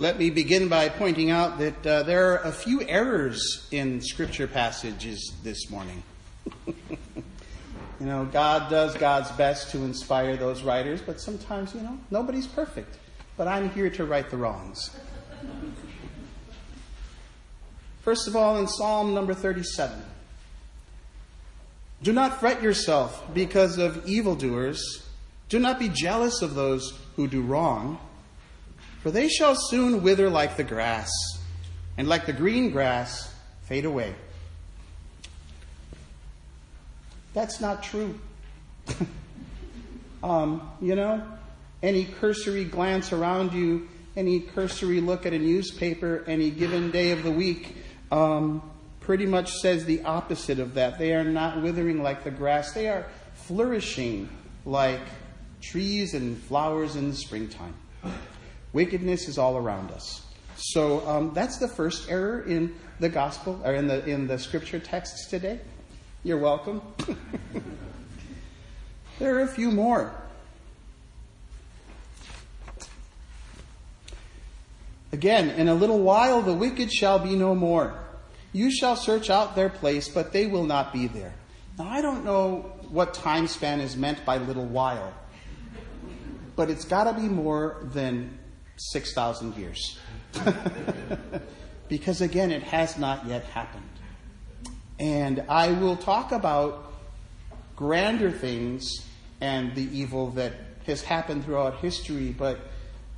Let me begin by pointing out that uh, there are a few errors in scripture passages this morning. you know, God does God's best to inspire those writers, but sometimes, you know, nobody's perfect. But I'm here to right the wrongs. First of all, in Psalm number 37, do not fret yourself because of evildoers. Do not be jealous of those who do wrong for they shall soon wither like the grass, and like the green grass fade away. That's not true. um, you know, any cursory glance around you, any cursory look at a newspaper, any given day of the week, um, pretty much says the opposite of that. They are not withering like the grass, they are flourishing like trees and flowers in the springtime. Wickedness is all around us. So um, that's the first error in the gospel or in the in the scripture texts today. You're welcome. there are a few more. Again, in a little while the wicked shall be no more. You shall search out their place, but they will not be there. Now I don't know what time span is meant by little while, but it's got to be more than 6,000 years. because again, it has not yet happened. And I will talk about grander things and the evil that has happened throughout history, but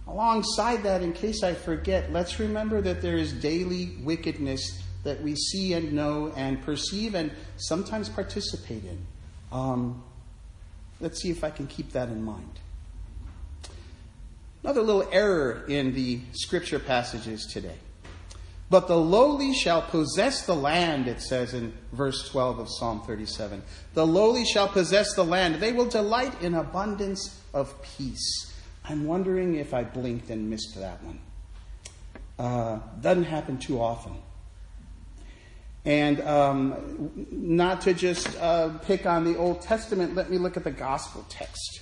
alongside that, in case I forget, let's remember that there is daily wickedness that we see and know and perceive and sometimes participate in. Um, let's see if I can keep that in mind. Another little error in the scripture passages today. But the lowly shall possess the land, it says in verse 12 of Psalm 37. The lowly shall possess the land. They will delight in abundance of peace. I'm wondering if I blinked and missed that one. Uh, doesn't happen too often. And um, not to just uh, pick on the Old Testament, let me look at the gospel text.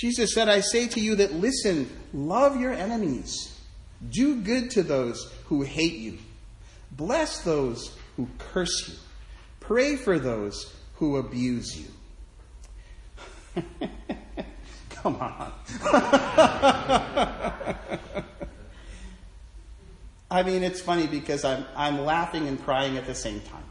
Jesus said, I say to you that listen, love your enemies, do good to those who hate you, bless those who curse you, pray for those who abuse you. Come on. I mean, it's funny because I'm, I'm laughing and crying at the same time.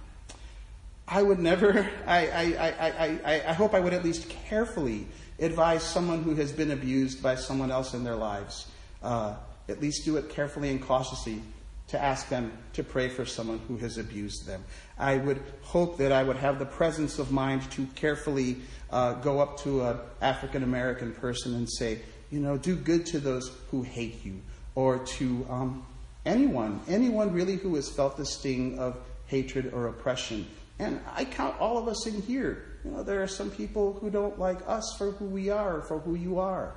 I would never, I, I, I, I, I hope I would at least carefully advise someone who has been abused by someone else in their lives, uh, at least do it carefully and cautiously to ask them to pray for someone who has abused them. I would hope that I would have the presence of mind to carefully uh, go up to an African American person and say, you know, do good to those who hate you, or to um, anyone, anyone really who has felt the sting of hatred or oppression. And I count all of us in here you know, there are some people who don't like us for who we are, for who you are.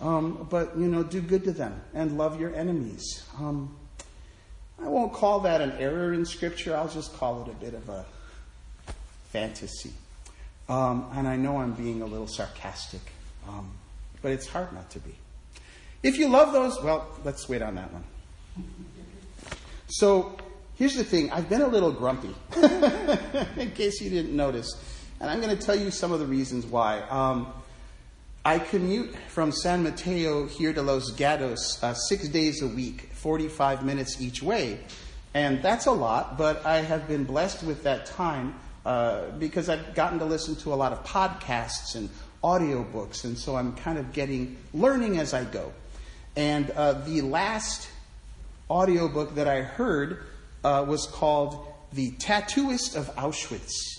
Um, but, you know, do good to them and love your enemies. Um, I won't call that an error in Scripture. I'll just call it a bit of a fantasy. Um, and I know I'm being a little sarcastic, um, but it's hard not to be. If you love those, well, let's wait on that one. So here's the thing I've been a little grumpy, in case you didn't notice. And I'm going to tell you some of the reasons why. Um, I commute from San Mateo here to Los Gatos uh, six days a week, 45 minutes each way. And that's a lot, but I have been blessed with that time uh, because I've gotten to listen to a lot of podcasts and audiobooks. And so I'm kind of getting, learning as I go. And uh, the last audiobook that I heard uh, was called The Tattooist of Auschwitz.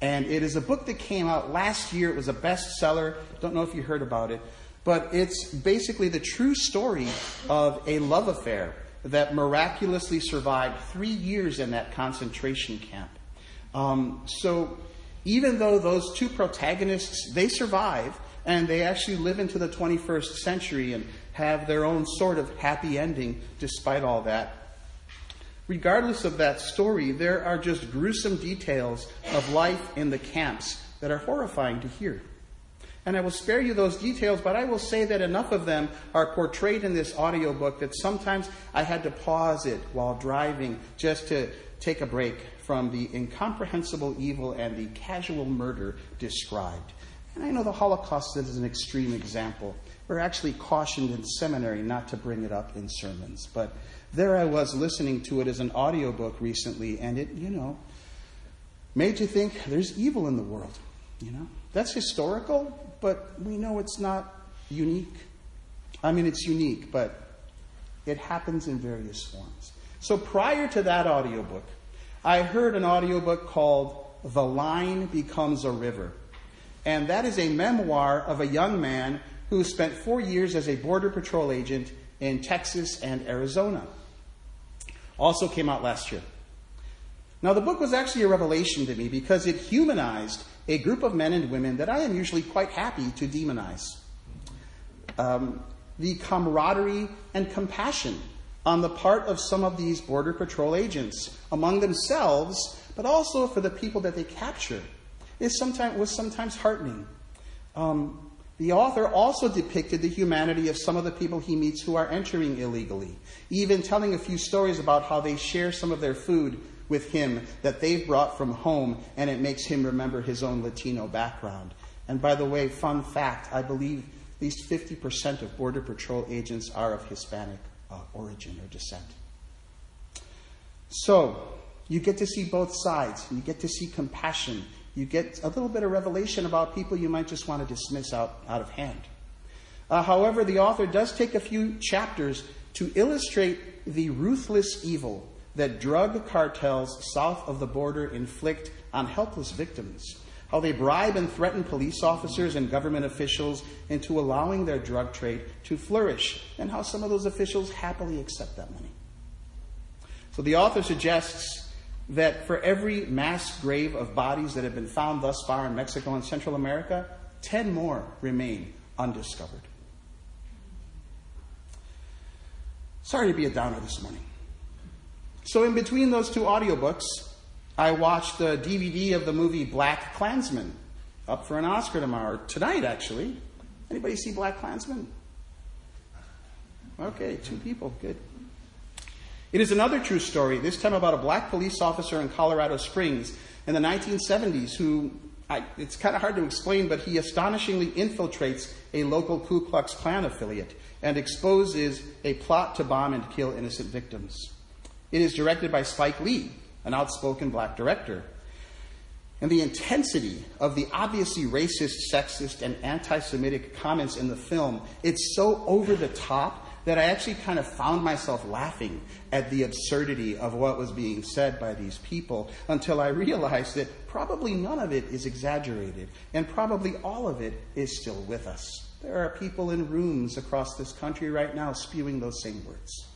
And it is a book that came out last year. It was a bestseller. Don't know if you heard about it. But it's basically the true story of a love affair that miraculously survived three years in that concentration camp. Um, so even though those two protagonists, they survive and they actually live into the 21st century and have their own sort of happy ending despite all that, Regardless of that story, there are just gruesome details of life in the camps that are horrifying to hear. And I will spare you those details, but I will say that enough of them are portrayed in this audiobook that sometimes I had to pause it while driving just to take a break from the incomprehensible evil and the casual murder described. And I know the Holocaust is an extreme example. We're actually cautioned in seminary not to bring it up in sermons. But there I was listening to it as an audiobook recently, and it, you know, made you think there's evil in the world. You know, that's historical, but we know it's not unique. I mean, it's unique, but it happens in various forms. So prior to that audiobook, I heard an audiobook called The Line Becomes a River. And that is a memoir of a young man who spent four years as a Border Patrol agent in Texas and Arizona. Also came out last year. Now, the book was actually a revelation to me because it humanized a group of men and women that I am usually quite happy to demonize. Um, the camaraderie and compassion on the part of some of these Border Patrol agents among themselves, but also for the people that they capture, is sometimes, was sometimes heartening. Um, the author also depicted the humanity of some of the people he meets who are entering illegally, even telling a few stories about how they share some of their food with him that they've brought from home, and it makes him remember his own Latino background. And by the way, fun fact I believe at least 50% of Border Patrol agents are of Hispanic uh, origin or descent. So, you get to see both sides. You get to see compassion. You get a little bit of revelation about people you might just want to dismiss out, out of hand. Uh, however, the author does take a few chapters to illustrate the ruthless evil that drug cartels south of the border inflict on helpless victims, how they bribe and threaten police officers and government officials into allowing their drug trade to flourish, and how some of those officials happily accept that money. So the author suggests that for every mass grave of bodies that have been found thus far in Mexico and Central America, 10 more remain undiscovered. Sorry to be a downer this morning. So, in between those two audiobooks, I watched the DVD of the movie Black Klansman, up for an Oscar tomorrow, tonight actually. Anybody see Black Klansman? Okay, two people, good. It is another true story, this time about a black police officer in Colorado Springs in the 1970s who, I, it's kind of hard to explain, but he astonishingly infiltrates a local Ku Klux Klan affiliate and exposes a plot to bomb and kill innocent victims. It is directed by Spike Lee, an outspoken black director. And the intensity of the obviously racist, sexist, and anti Semitic comments in the film, it's so over the top that I actually kind of found myself laughing at the absurdity of what was being said by these people until I realized that probably none of it is exaggerated and probably all of it is still with us. There are people in rooms across this country right now spewing those same words.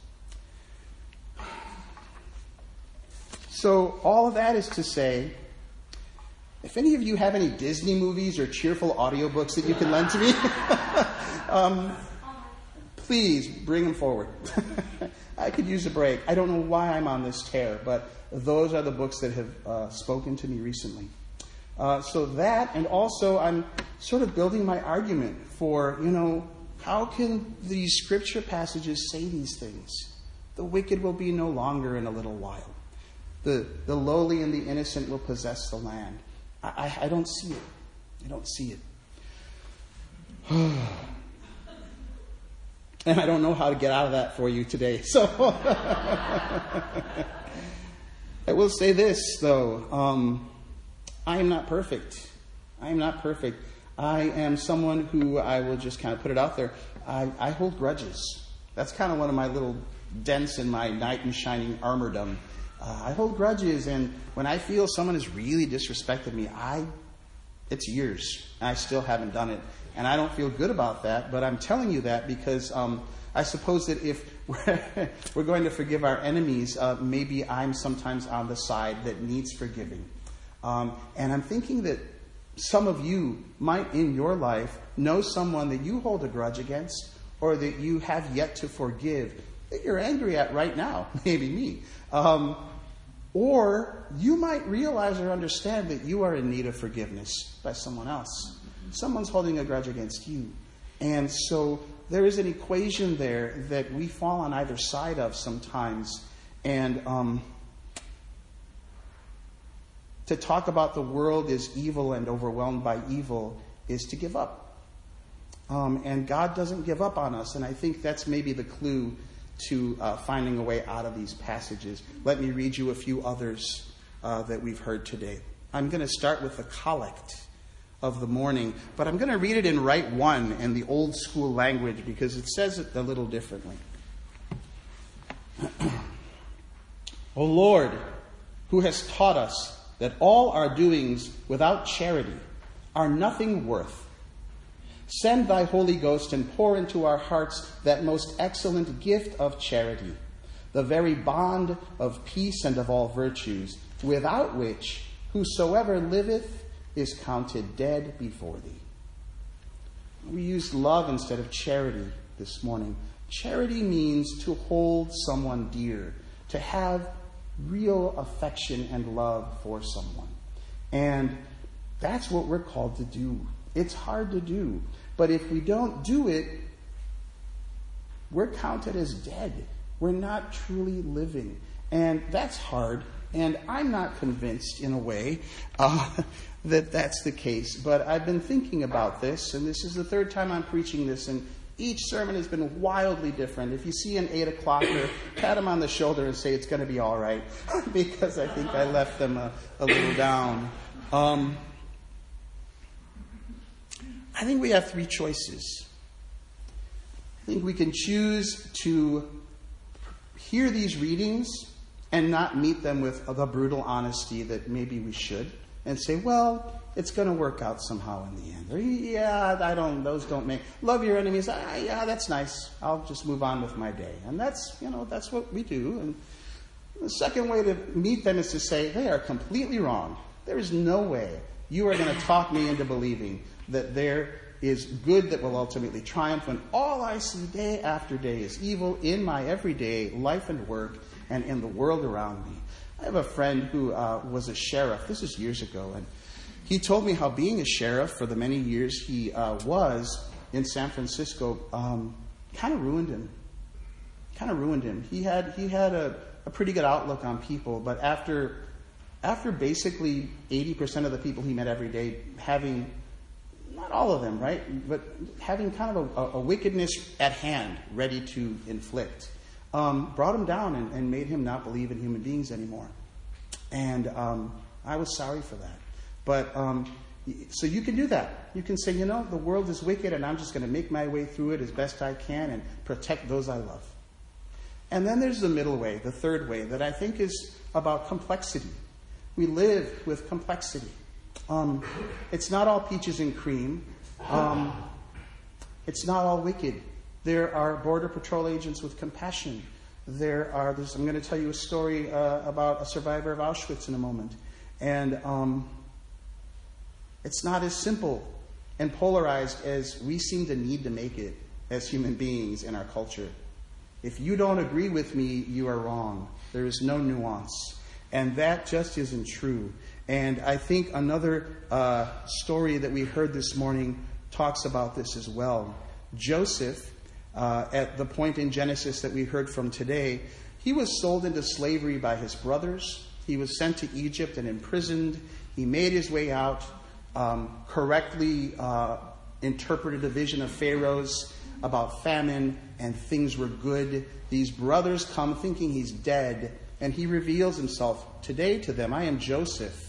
So, all of that is to say, if any of you have any Disney movies or cheerful audiobooks that you can lend to me, um, please bring them forward. I could use a break. I don't know why I'm on this tear, but those are the books that have uh, spoken to me recently. Uh, so that, and also I'm sort of building my argument for, you know, how can these scripture passages say these things? The wicked will be no longer in a little while. The, the lowly and the innocent will possess the land. I, I, I don't see it. I don't see it. and I don't know how to get out of that for you today. So I will say this, though. Um, I am not perfect. I am not perfect. I am someone who I will just kind of put it out there. I, I hold grudges. That's kind of one of my little dents in my knight in shining armordom uh, I hold grudges, and when I feel someone has really disrespected me, I it's years. I still haven't done it, and I don't feel good about that. But I'm telling you that because um, I suppose that if we're, we're, going to forgive our enemies, uh, maybe I'm sometimes on the side that needs forgiving. Um, and I'm thinking that some of you might in your life know someone that you hold a grudge against or that you have yet to forgive that you're angry at right now, maybe me. Um, or you might realize or understand that you are in need of forgiveness by someone else. Someone's holding a grudge against you. And so there is an equation there that we fall on either side of sometimes. And um, to talk about the world is evil and overwhelmed by evil is to give up. Um, and God doesn't give up on us. And I think that's maybe the clue to uh, finding a way out of these passages. Let me read you a few others uh, that we've heard today. I'm going to start with the collect of the morning, but I'm going to read it in Rite One in the old school language because it says it a little differently. o Lord, who has taught us that all our doings without charity are nothing worth Send thy Holy Ghost and pour into our hearts that most excellent gift of charity, the very bond of peace and of all virtues, without which whosoever liveth is counted dead before thee. We used love instead of charity this morning. Charity means to hold someone dear, to have real affection and love for someone. And that's what we're called to do. It's hard to do. But if we don't do it, we're counted as dead. We're not truly living. And that's hard. And I'm not convinced, in a way, uh, that that's the case. But I've been thinking about this, and this is the third time I'm preaching this, and each sermon has been wildly different. If you see an 8 o'clocker, pat them on the shoulder and say it's going to be all right, because I think I left them a, a little down. Um, I think we have three choices. I think we can choose to hear these readings and not meet them with the brutal honesty that maybe we should and say, well, it's going to work out somehow in the end. Or, yeah, I don't, those don't make, love your enemies. Ah, yeah, that's nice. I'll just move on with my day. And that's, you know, that's what we do. And the second way to meet them is to say, they are completely wrong. There is no way you are going to talk me into believing that there is good that will ultimately triumph when all I see day after day is evil in my everyday life and work and in the world around me. I have a friend who uh, was a sheriff. This is years ago, and he told me how being a sheriff for the many years he uh, was in San Francisco um, kind of ruined him. Kind of ruined him. He had he had a, a pretty good outlook on people, but after after basically 80% of the people he met every day having not all of them, right? But having kind of a, a wickedness at hand, ready to inflict, um, brought him down and, and, made him not believe in human beings anymore. And um, I was sorry for that. But um, so you can do that. You can say, you know, the world is wicked, and I'm just going to make my way through it as best I can and protect those I love. And then there's the middle way, the third way, that I think is about complexity. We live with complexity. Um, it's not all peaches and cream. Um, it's not all wicked. There are Border Patrol agents with compassion. There are, I'm going to tell you a story uh, about a survivor of Auschwitz in a moment. And um, it's not as simple and polarized as we seem to need to make it as human beings in our culture. If you don't agree with me, you are wrong. There is no nuance. And that just isn't true. And I think another uh, story that we heard this morning talks about this as well. Joseph, at the point in Genesis that we heard from today, he was sold into slavery by his brothers. He was sent to Egypt and imprisoned. He made his way out, um, correctly uh, interpreted a vision of Pharaoh's about famine, and things were good. These brothers come thinking he's dead, and he reveals himself today to them I am Joseph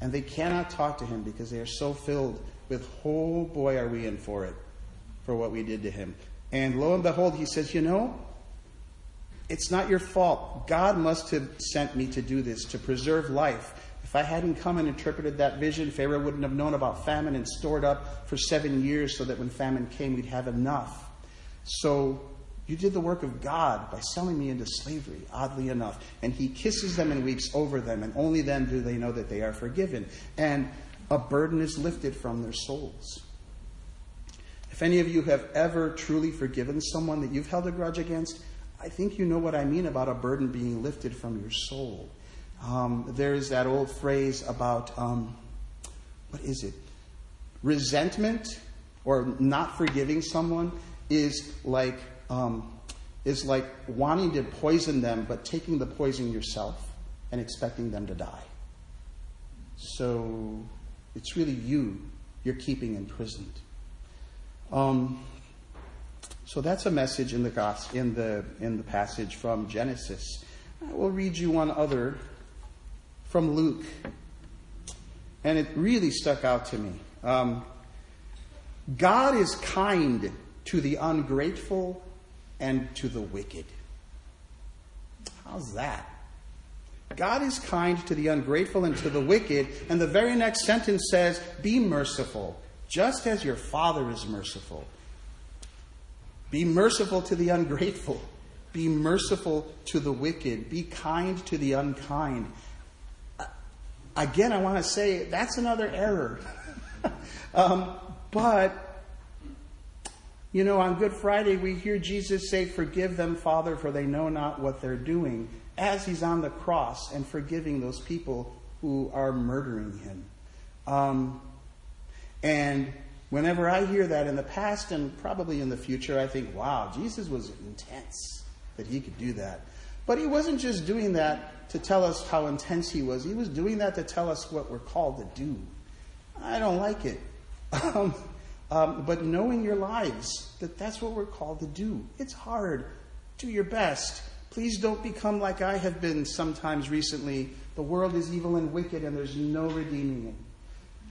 and they cannot talk to him because they are so filled with, oh boy, are we in for it, for what we did to him. And lo and behold, he says, You know, it's not your fault. God must have sent me to do this, to preserve life. If I hadn't come and interpreted that vision, Pharaoh wouldn't have known about famine and stored up for seven years so that when famine came, we'd have enough. So you did the work of God by selling me into slavery, oddly enough. And he kisses them and weeps over them, and only then do they know that they are forgiven. And a burden is lifted from their souls. If any of you have ever truly forgiven someone that you've held a grudge against, I think you know what I mean about a burden being lifted from your soul. Um, there's that old phrase about, um, what is it? Resentment or not forgiving someone is like um, is like wanting to poison them, but taking the poison yourself and expecting them to die. So it's really you you're keeping imprisoned. Um, so that's a message in the gospel, in the in the passage from Genesis. I will read you one other from Luke, and it really stuck out to me. Um, God is kind to the ungrateful and to the wicked. How's that? God is kind to the ungrateful and to the wicked. And the very next sentence says, Be merciful, just as your Father is merciful. Be merciful to the ungrateful. Be merciful to the wicked. Be kind to the unkind. Again, I want to say that's another error. um, but, you know, on Good Friday, we hear Jesus say, Forgive them, Father, for they know not what they're doing as he's on the cross and forgiving those people who are murdering him. Um, and whenever I hear that in the past and probably in the future, I think, wow, Jesus was intense that he could do that. But he wasn't just doing that to tell us how intense he was, he was doing that to tell us what we're called to do. I don't like it. Um, um, but knowing your lives, that that's what we're called to do. It's hard. Do your best. Please don't become like I have been sometimes recently. The world is evil and wicked, and there's no redeeming it.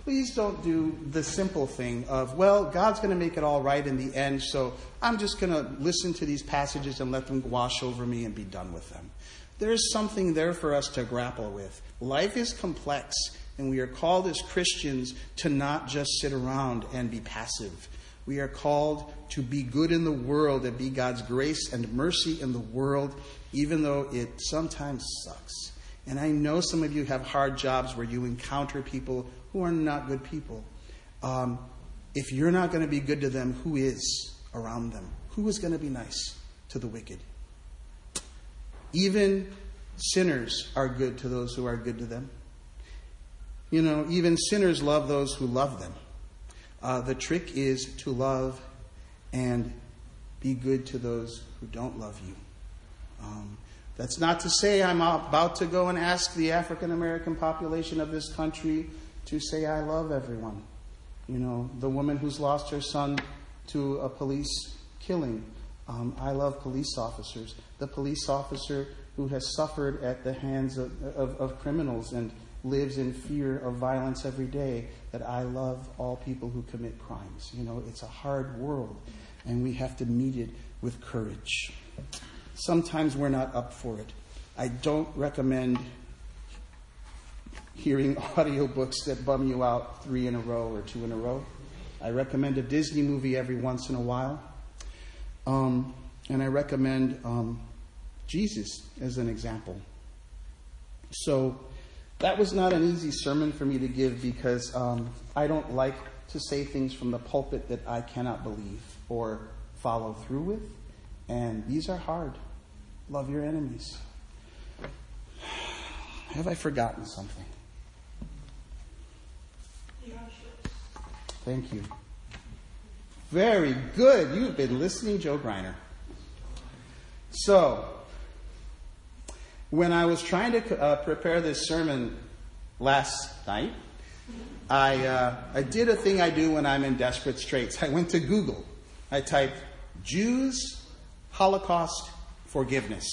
Please don't do the simple thing of, well, God's going to make it all right in the end, so I'm just going to listen to these passages and let them wash over me and be done with them. There's something there for us to grapple with. Life is complex, and we are called as Christians to not just sit around and be passive. We are called to be good in the world and be God's grace and mercy in the world, even though it sometimes sucks. And I know some of you have hard jobs where you encounter people who are not good people. Um, if you're not going to be good to them, who is around them? Who is going to be nice to the wicked? Even sinners are good to those who are good to them. You know, even sinners love those who love them. Uh, the trick is to love and be good to those who don't love you. Um, that's not to say I'm about to go and ask the African American population of this country to say, I love everyone. You know, the woman who's lost her son to a police killing. Um, I love police officers. The police officer who has suffered at the hands of, of, of criminals and lives in fear of violence every day, that I love all people who commit crimes. You know, it's a hard world, and we have to meet it with courage. Sometimes we're not up for it. I don't recommend hearing audiobooks that bum you out three in a row or two in a row. I recommend a Disney movie every once in a while. Um, and I recommend um, Jesus as an example. So, that was not an easy sermon for me to give because um, I don't like to say things from the pulpit that I cannot believe or follow through with. And these are hard. Love your enemies. Have I forgotten something? Thank you. Very good. You've been listening, Joe Griner. So, when I was trying to uh, prepare this sermon last night, I, uh, I did a thing I do when I'm in desperate straits. I went to Google. I typed Jews, Holocaust, forgiveness.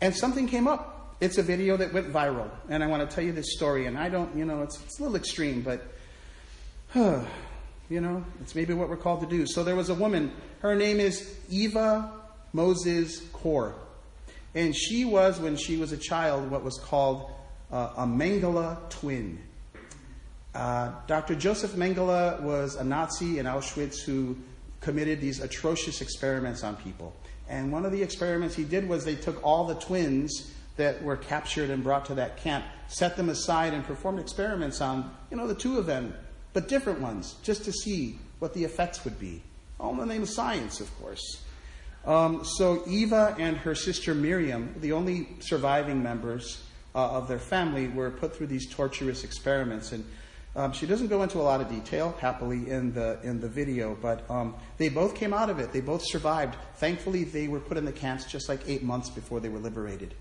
And something came up. It's a video that went viral. And I want to tell you this story. And I don't, you know, it's, it's a little extreme, but, huh, you know, it's maybe what we're called to do. So there was a woman. Her name is Eva Moses Kor. And she was, when she was a child, what was called uh, a Mengele twin. Uh, Dr. Joseph Mengele was a Nazi in Auschwitz who committed these atrocious experiments on people. And one of the experiments he did was they took all the twins that were captured and brought to that camp, set them aside, and performed experiments on, you know, the two of them, but different ones, just to see what the effects would be. All in the name of science, of course. Um, so Eva and her sister Miriam, the only surviving members uh, of their family, were put through these torturous experiments. And Um, she doesn't go into a lot of detail, happily, in the in the video, but um, they both came out of it. They both survived. Thankfully, they were put in the camps just like eight months before they were liberated.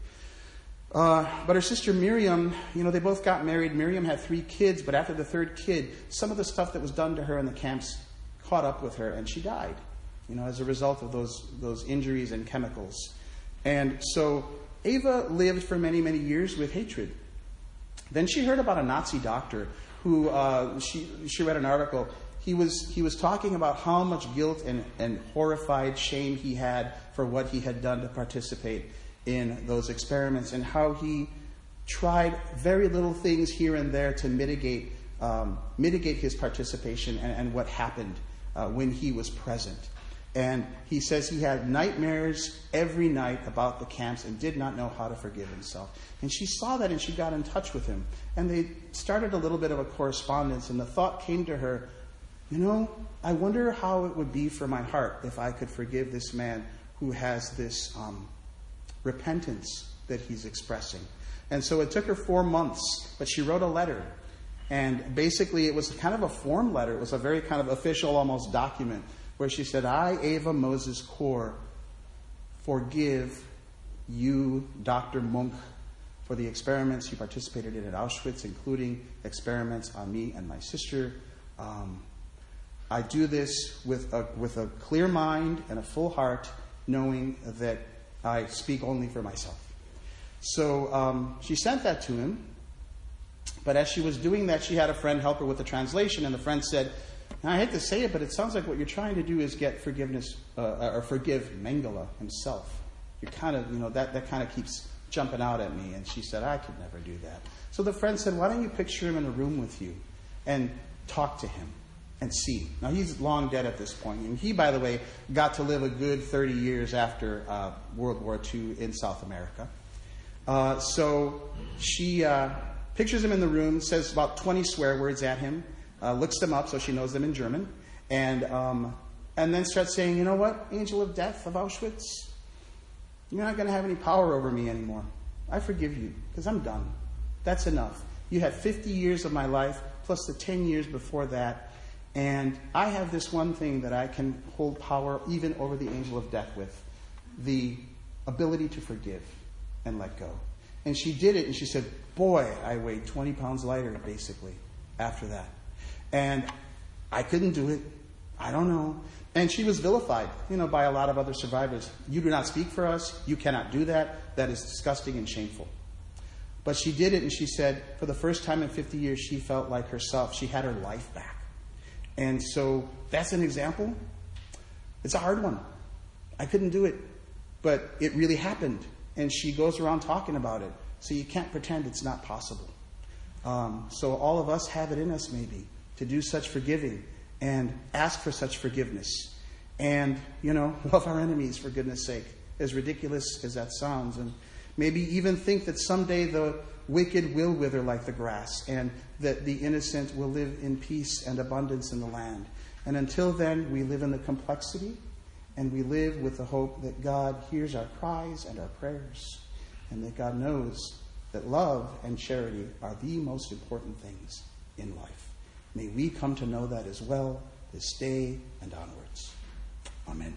Uh, but her sister Miriam, you know, they both got married. Miriam had three kids, but after the third kid, some of the stuff that was done to her in the camps caught up with her, and she died. You know, as a result of those those injuries and chemicals. And so Eva lived for many many years with hatred. Then she heard about a Nazi doctor who uh, she, she read an article. He was, he was talking about how much guilt and, and horrified shame he had for what he had done to participate in those experiments and how he tried very little things here and there to mitigate, um, mitigate his participation and, and what happened uh, when he was present. And he says he had nightmares every night about the camps and did not know how to forgive himself. And she saw that and she got in touch with him. And they started a little bit of a correspondence. And the thought came to her, you know, I wonder how it would be for my heart if I could forgive this man who has this um, repentance that he's expressing. And so it took her four months, but she wrote a letter. And basically, it was kind of a form letter. It was a very kind of official, almost document where she said, I, Eva Moses Kor, forgive you, Dr. Munk, for the experiments you participated in at Auschwitz, including experiments on me and my sister. Um, I do this with a, with a clear mind and a full heart, knowing that I speak only for myself. So um, she sent that to him. But as she was doing that, she had a friend help her with the translation, and the friend said, now, I hate to say it, but it sounds like what you're trying to do is get forgiveness uh, or forgive Mengele himself. You're kind of, you know, that, that kind of keeps jumping out at me. And she said, I could never do that. So the friend said, Why don't you picture him in a room with you and talk to him and see? Now, he's long dead at this point. And he, by the way, got to live a good 30 years after uh, World War II in South America. Uh, so she uh, pictures him in the room, says about 20 swear words at him uh, looks them up so she knows them in German, and, um, and then starts saying, You know what, angel of death of Auschwitz? You're not going to have any power over me anymore. I forgive you because I'm done. That's enough. You had 50 years of my life plus the 10 years before that. And I have this one thing that I can hold power even over the angel of death with the ability to forgive and let go. And she did it, and she said, Boy, I weighed 20 pounds lighter, basically, after that. And I couldn't do it. I don't know. And she was vilified, you know, by a lot of other survivors. You do not speak for us. You cannot do that. That is disgusting and shameful. But she did it, and she said, for the first time in 50 years, she felt like herself. She had her life back. And so that's an example. It's a hard one. I couldn't do it, but it really happened. And she goes around talking about it. So you can't pretend it's not possible. Um, so all of us have it in us, maybe to do such forgiving and ask for such forgiveness. And, you know, love our enemies for goodness sake, as ridiculous as that sounds. And maybe even think that someday the wicked will wither like the grass and that the innocent will live in peace and abundance in the land. And until then, we live in the complexity and we live with the hope that God hears our cries and our prayers and that God knows that love and charity are the most important things in life. May we come to know that as well this day and onwards. Amen.